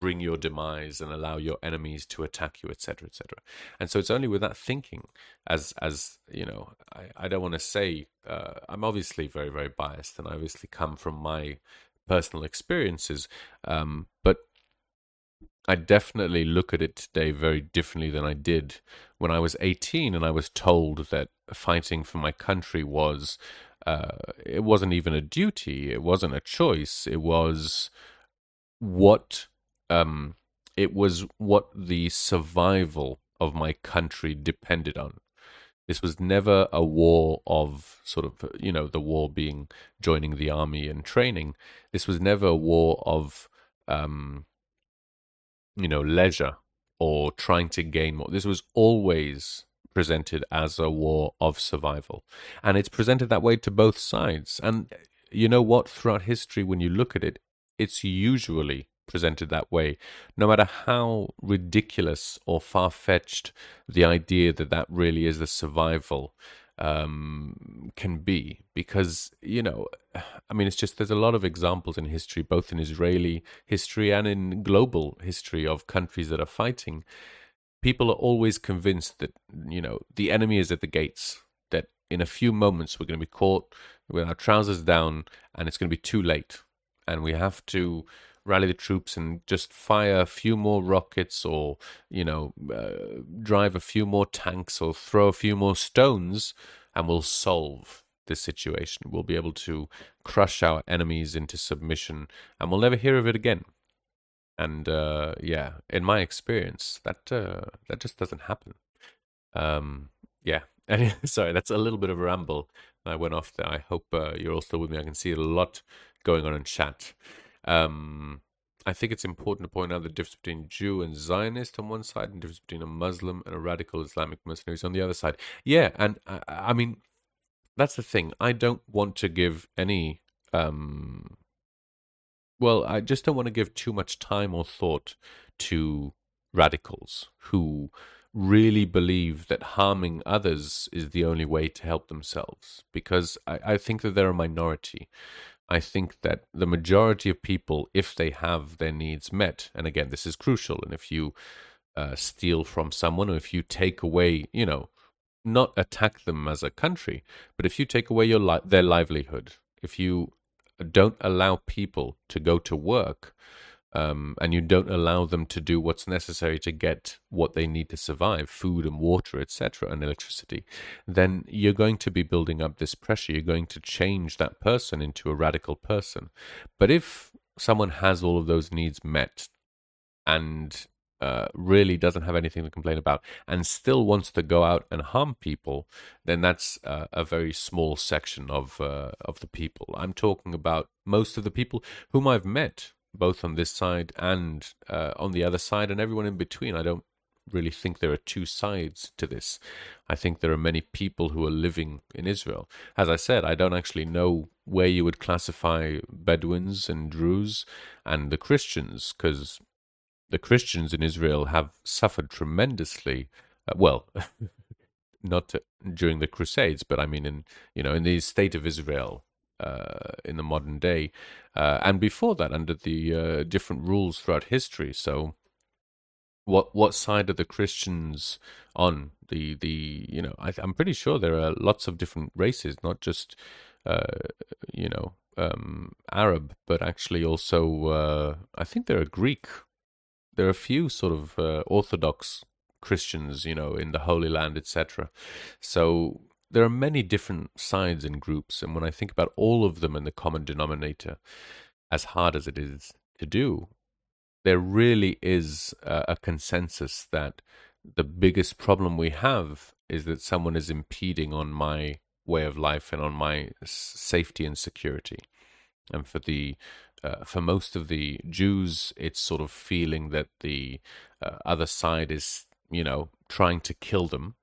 Speaker 1: bring your demise and allow your enemies to attack you etc etc and so it's only with that thinking as as you know i, I don't want to say uh, i'm obviously very very biased and i obviously come from my personal experiences um, but I definitely look at it today very differently than I did when I was 18 and I was told that fighting for my country was uh, it wasn't even a duty, it wasn't a choice, it was what um, it was what the survival of my country depended on. This was never a war of sort of, you know, the war being joining the army and training. This was never a war of um, you know, leisure or trying to gain more. This was always presented as a war of survival. And it's presented that way to both sides. And you know what? Throughout history, when you look at it, it's usually presented that way, no matter how ridiculous or far fetched the idea that that really is the survival um, can be because you know i mean it's just there's a lot of examples in history both in israeli history and in global history of countries that are fighting. People are always convinced that you know the enemy is at the gates that in a few moments we're going to be caught with our trousers down and it's going to be too late. And we have to rally the troops and just fire a few more rockets or you know uh, drive a few more tanks or throw a few more stones and we'll solve this situation. We'll be able to crush our enemies into submission and we'll never hear of it again. And uh, yeah in my experience that uh, that just doesn't happen. Um, yeah. <laughs> Sorry that's a little bit of a ramble. I went off there. I hope uh, you're all still with me. I can see a lot going on in chat um, I think it's important to point out the difference between Jew and Zionist on one side, and the difference between a Muslim and a radical Islamic mercenaries on the other side. Yeah, and I, I mean, that's the thing. I don't want to give any um, well, I just don't want to give too much time or thought to radicals who really believe that harming others is the only way to help themselves because I, I, think that they're a minority. I think that the majority of people, if they have their needs met, and again, this is crucial, and if you uh, steal from someone or if you take away, you know, not attack them as a country, but if you take away your li- their livelihood, if you don't allow people to go to work, um, and you don't allow them to do what's necessary to get what they need to survive food and water etc and electricity then you're going to be building up this pressure you're going to change that person into a radical person but if someone has all of those needs met and uh, really doesn't have anything to complain about and still wants to go out and harm people, then that's uh, a very small section of uh, of the people. I'm talking about most of the people whom I've met both on this side and uh, on the other side, and everyone in between. I don't really think there are two sides to this. I think there are many people who are living in Israel. As I said, I don't actually know where you would classify Bedouins and Druze and the Christians, because the Christians in Israel have suffered tremendously. Uh, well, <laughs> not to, during the Crusades, but I mean in you know in the state of Israel uh, in the modern day, uh, and before that under the uh, different rules throughout history. So, what what side are the Christians on? The the you know I, am pretty sure there are lots of different races, not just uh, you know um, Arab, but actually also uh, I think there are Greek. There are a few sort of uh, Orthodox Christians, you know, in the Holy Land, etc. So there are many different sides and groups, and when I think about all of them and the common denominator, as hard as it is to do, there really is a, a consensus that the biggest problem we have is that someone is impeding on my way of life and on my safety and security. And for the uh, for most of the Jews, it's sort of feeling that the uh, other side is, you know, trying to kill them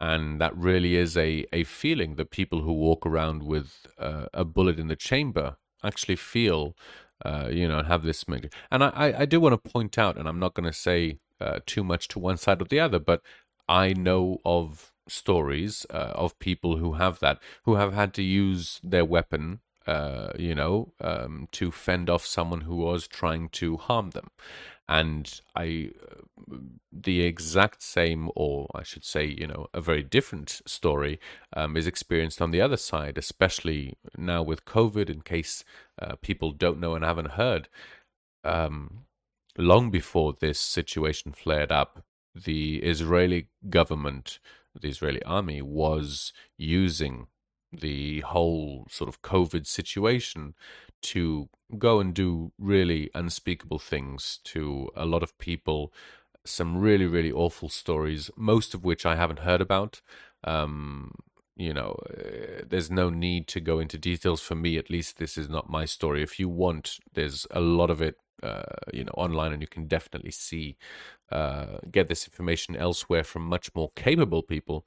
Speaker 1: and that really is a, a feeling that people who walk around with uh, a bullet in the chamber actually feel, uh, you know, have this. And I, I do want to point out, and I'm not going to say uh, too much to one side or the other, but I know of stories uh, of people who have that, who have had to use their weapon uh, you know, um, to fend off someone who was trying to harm them and I, the exact same, or I should say, you know, a very different story um, is experienced on the other side, especially now with COVID. In case uh, people don't know and haven't heard, um, long before this situation flared up, the Israeli government, the Israeli army, was using the whole sort of COVID situation to go and do really unspeakable things to a lot of people. Some really, really awful stories, most of which I haven't heard about. Um, you know, uh, there's no need to go into details for me. At least this is not my story. If you want, there's a lot of it, uh, you know, online, and you can definitely see, uh, get this information elsewhere from much more capable people.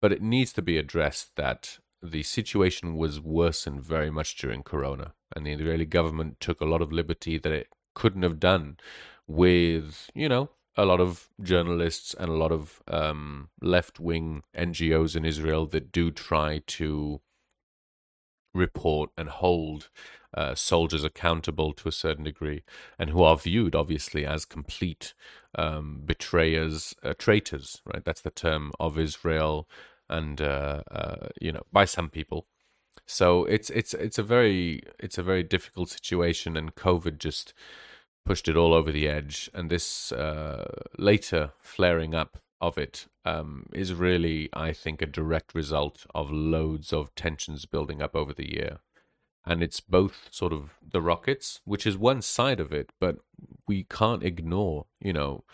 Speaker 1: But it needs to be addressed that the situation was worsened very much during Corona, and the Israeli government took a lot of liberty that it couldn't have done with, you know, a lot of journalists and a lot of um, left wing NGOs in Israel that do try to report and hold uh, soldiers accountable to a certain degree, and who are viewed obviously as complete um, betrayers, uh, traitors. Right, that's the term of Israel and uh, uh, you know by some people. So it's it's it's a very it's a very difficult situation, and COVID just pushed it all over the edge. And this uh, later flaring up of it um, is really, I think, a direct result of loads of tensions building up over the year. And it's both sort of the rockets, which is one side of it, but we can't ignore, you know,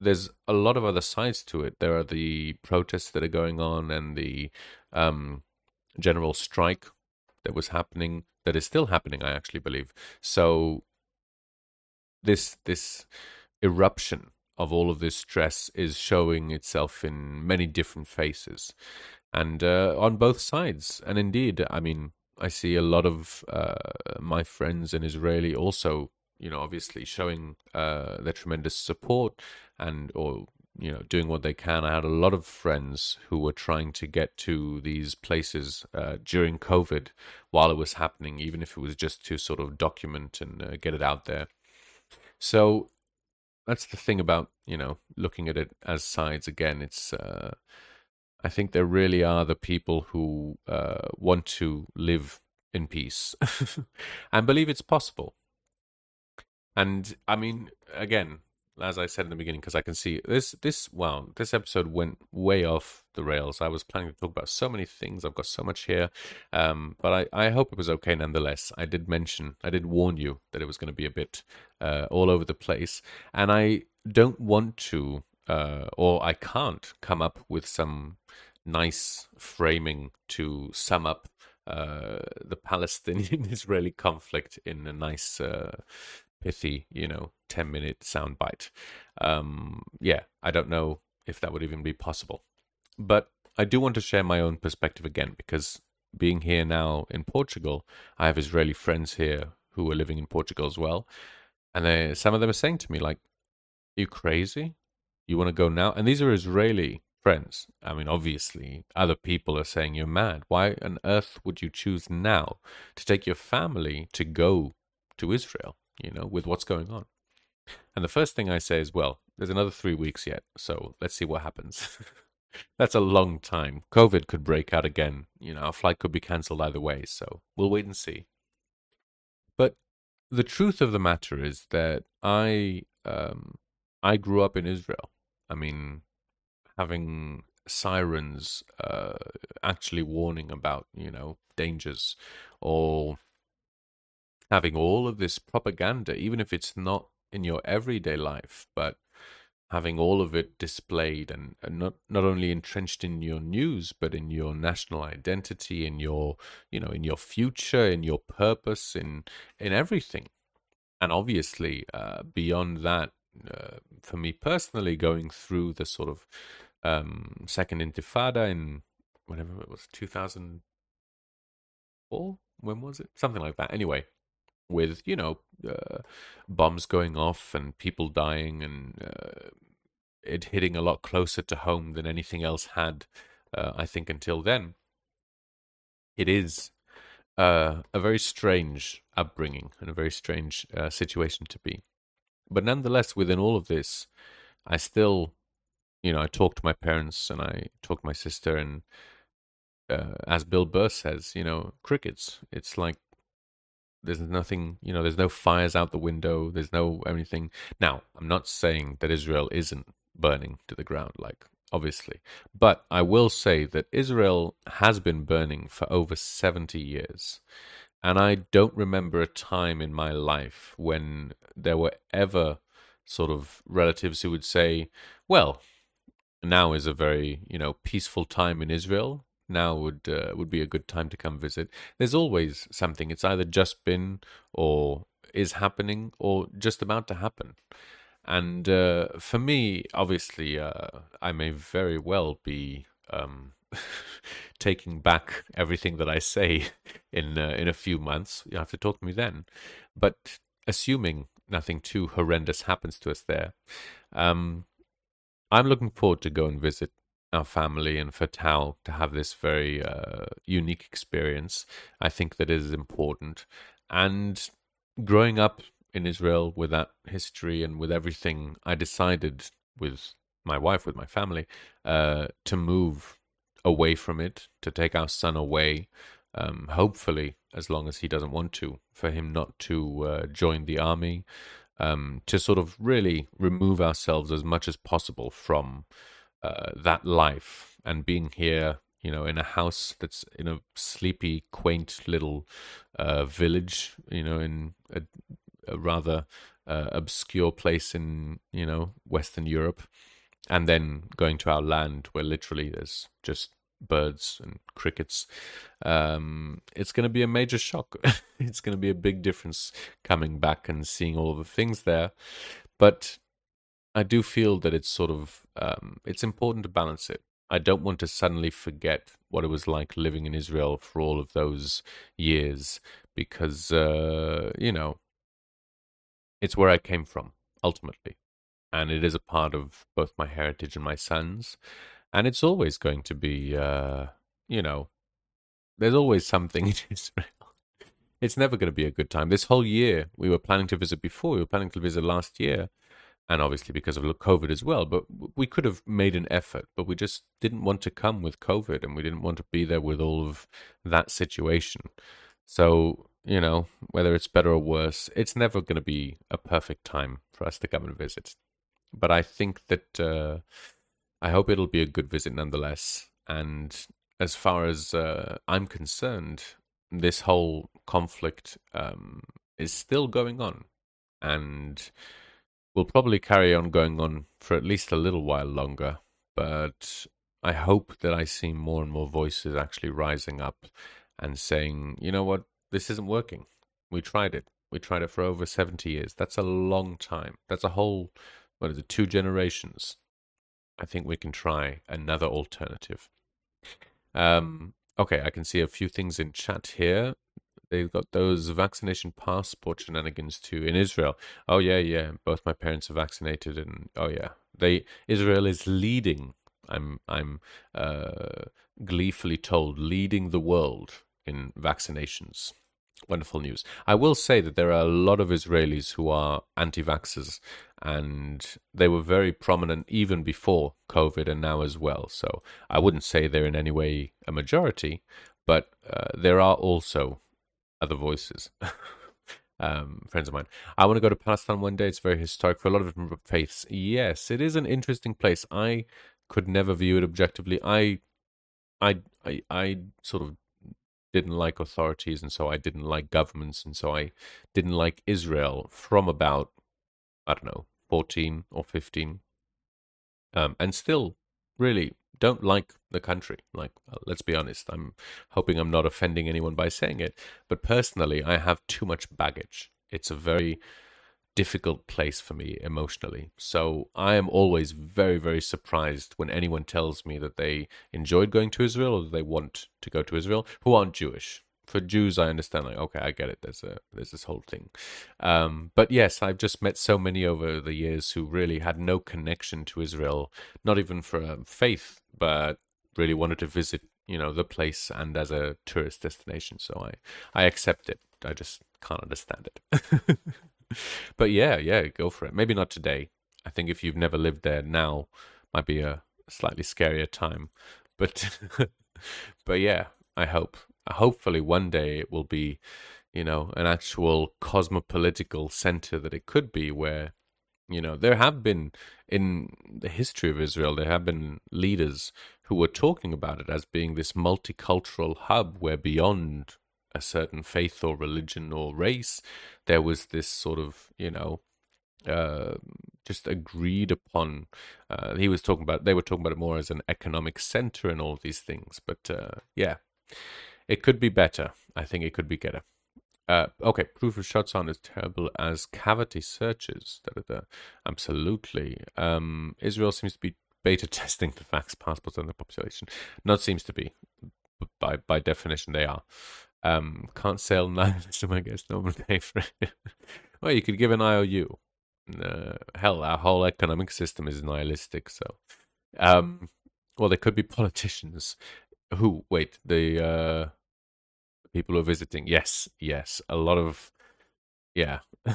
Speaker 1: there's a lot of other sides to it. There are the protests that are going on and the um, general strike that was happening, that is still happening, I actually believe. So this this eruption of all of this stress is showing itself in many different faces, and uh, on both sides. And indeed, I mean, I see a lot of uh, my friends in Israeli also, you know, obviously showing uh, their tremendous support and or you know doing what they can. I had a lot of friends who were trying to get to these places uh, during COVID while it was happening, even if it was just to sort of document and uh, get it out there. So that's the thing about you know looking at it as sides again. It's uh, I think there really are the people who uh, want to live in peace <laughs> and believe it's possible. And I mean, again, as I said in the beginning, because I can see this, this, well, this episode went way off the rails. I was planning to talk about so many things. I've got so much here. Um, but I, I hope it was okay nonetheless. I did mention, I did warn you that it was going to be a bit uh, all over the place. And I don't want to, uh, or I can't come up with some nice framing to sum up uh, the Palestinian Israeli conflict in a nice uh, pithy, you know, 10 minute soundbite. Um, yeah, I don't know if that would even be possible. But I do want to share my own perspective again because being here now in Portugal, I have Israeli friends here who are living in Portugal as well. And they, some of them are saying to me, like, you crazy? You want to go now? And these are Israeli friends. I mean, obviously, other people are saying you're mad. Why on earth would you choose now to take your family to go to Israel? You know, with what's going on. And the first thing I say is, well, there's another three weeks yet, so let's see what happens. <laughs> That's a long time. COVID could break out again. You know, our flight could be cancelled either way, so we'll wait and see. But the truth of the matter is that I um, I grew up in Israel. I mean, having sirens uh, actually warning about you know dangers, or having all of this propaganda, even if it's not in your everyday life, but having all of it displayed and, and, not not only entrenched in your news but in your national identity in your you know in your future in your purpose in in everything. And obviously uh, beyond that uh, for me personally going through the sort of um, second intifada in whatever it was 2004 when was it? Something like that. Anyway with you know uh, bombs going off and people dying and uh, it hitting a lot closer to home than anything else had uh, i think until then. It is uh, a very strange upbringing and a very strange uh, situation to be. But nonetheless within all of this i still you know i talk to my parents and i talk to my sister and uh, as bill burr says you know crickets. It's like there's nothing, you know, there's no fires out the window. There's no anything. Now, I'm not saying that Israel isn't burning to the ground, like obviously, but I will say that Israel has been burning for over 70 years. And I don't remember a time in my life when there were ever sort of relatives who would say, well, now is a very, you know, peaceful time in Israel now would uh, would be a good time to come visit. There's always something. It's either just been or is happening or just about to happen. And uh, for me, obviously, uh, I may very well be um, <laughs> taking back everything that I say <laughs> in uh, in a few months. You have to talk to me then. But assuming nothing too horrendous happens to us there, um, I'm looking forward to go and visit our family and for Tao to have this very uh, unique experience. I think that is important. And growing up in Israel with that history and with everything, I decided with my wife, with my family, uh, to move away from it, to take our son away. Um, hopefully, as long as he doesn't want to, for him not to uh, join the army, um, to sort of really remove ourselves as much as possible from uh, that life and being here you know in a house that's in a sleepy quaint little uh, village you know in a, a rather uh, obscure place in you know western europe and then going to our land where literally there's just birds and crickets um, it's going to be a major shock. <laughs> It's going to be a big difference coming back and seeing all the things there. But I do feel that it's sort of um, it's important to balance it. I don't want to suddenly forget what it was like living in Israel for all of those years because, uh, you know, it's where I came from ultimately. And it is a part of both my heritage and my son's. And it's always going to be, uh, you know, there's always something <laughs> in Israel. It's never going to be a good time. This whole year, we were planning to visit before, we were planning to visit last year and obviously because of COVID as well. But we could have made an effort, but we just didn't want to come with COVID, and we didn't want to be there with all of that situation. So you know, whether it's better or worse, it's never going to be a perfect time for us to come and visit. But I think that uh, I hope it'll be a good visit nonetheless. And as far as uh, I'm concerned, this whole conflict um, is still going on, and will probably carry on going on for at least a little while longer, but I hope that I see more and more voices actually rising up and saying, you know what, this isn't working. We tried it. We tried it for over 70 years. That's a long time. That's a whole, what is it, two generations. I think we can try another alternative. Um, okay, I can see a few things in chat here they've got those vaccination passport shenanigans too in Israel. Oh yeah, yeah. Both my parents are vaccinated, and oh yeah, they Israel is leading. I'm I'm uh, gleefully told leading the world in vaccinations. Wonderful news. I will say that there are a lot of Israelis who are anti-vaxxers, and they were very prominent even before COVID and now as well. So I wouldn't say they're in any way a majority, but uh, there are also other voices. um, friends of mine. I want to go to Palestine one day. It's very historic for a lot of different faiths. Yes, it is an interesting place. I could never view it objectively. I, I, I, I sort of didn't like authorities, and so I didn't like governments, and so I didn't like Israel from about I don't know fourteen or fifteen, um, and still really don't like the country. Like, uh, let's be honest, I'm hoping I'm not offending anyone by saying it, but personally, I have too much baggage. It's a very difficult place for me emotionally. So I am always very, very surprised when anyone tells me that they enjoyed going to Israel or they want to go to Israel who aren't Jewish for Jews, I understand. Like, okay, I get it. There's a there's this whole thing. Um, but yes, I've just met so many over the years who really had no connection to Israel, not even for um, faith, but really wanted to visit, you know, the place and as a tourist destination. So I I accept it. I just can't understand it. <laughs> but yeah, yeah, go for it. Maybe not today. I think if you've never lived there now, might be a slightly scarier time. But <laughs> but yeah, I hope hopefully one day it will be, you know, an actual cosmopolitical center that it could be where, you know, there have been in the history of Israel, there have been leaders who were talking about it as being this multicultural hub where beyond a certain faith or religion or race, there was this sort of, you know, uh, just agreed upon. Uh, he was talking about, they were talking about it more as an economic center and all these things. But uh, yeah, it could be better. I think it could be better. Uh, okay, proof of shots on as terrible as cavity searches. Da, da, da. Absolutely. Um, Israel seems to be beta <laughs> testing the vax passports on the population. Not seems to be. By by definition, they are. Um, can't sell <laughs> nihilism, I guess. No one pay for it. <laughs> well, you could give an IOU. Uh, hell, our whole economic system is nihilistic. So, um, well, there could be politicians who. Wait, the uh, people who are visiting. Yes, yes, a lot of, yeah, <laughs>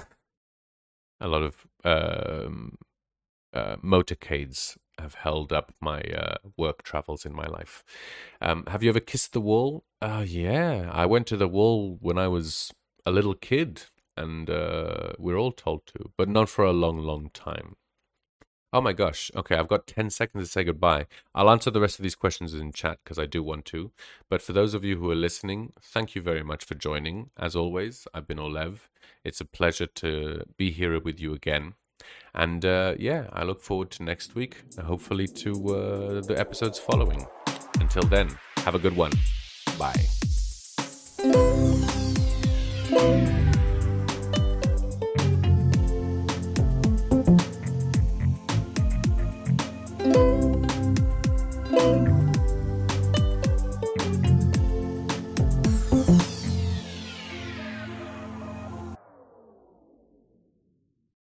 Speaker 1: a lot of um, uh, motorcades have held up my uh, work travels in my life. Um, have you ever kissed the wall? Uh, yeah, I went to the wall when I was a little kid, and uh, we're all told to, but not for a long, long time. Oh my gosh. Okay, I've got 10 seconds to say goodbye. I'll answer the rest of these questions in chat because I do want to. But for those of you who are listening, thank you very much for joining. As always, I've been Olev. It's a pleasure to be here with you again. And uh, yeah, I look forward to next week, hopefully to uh, the episodes following. Until then, have a good one. Bye.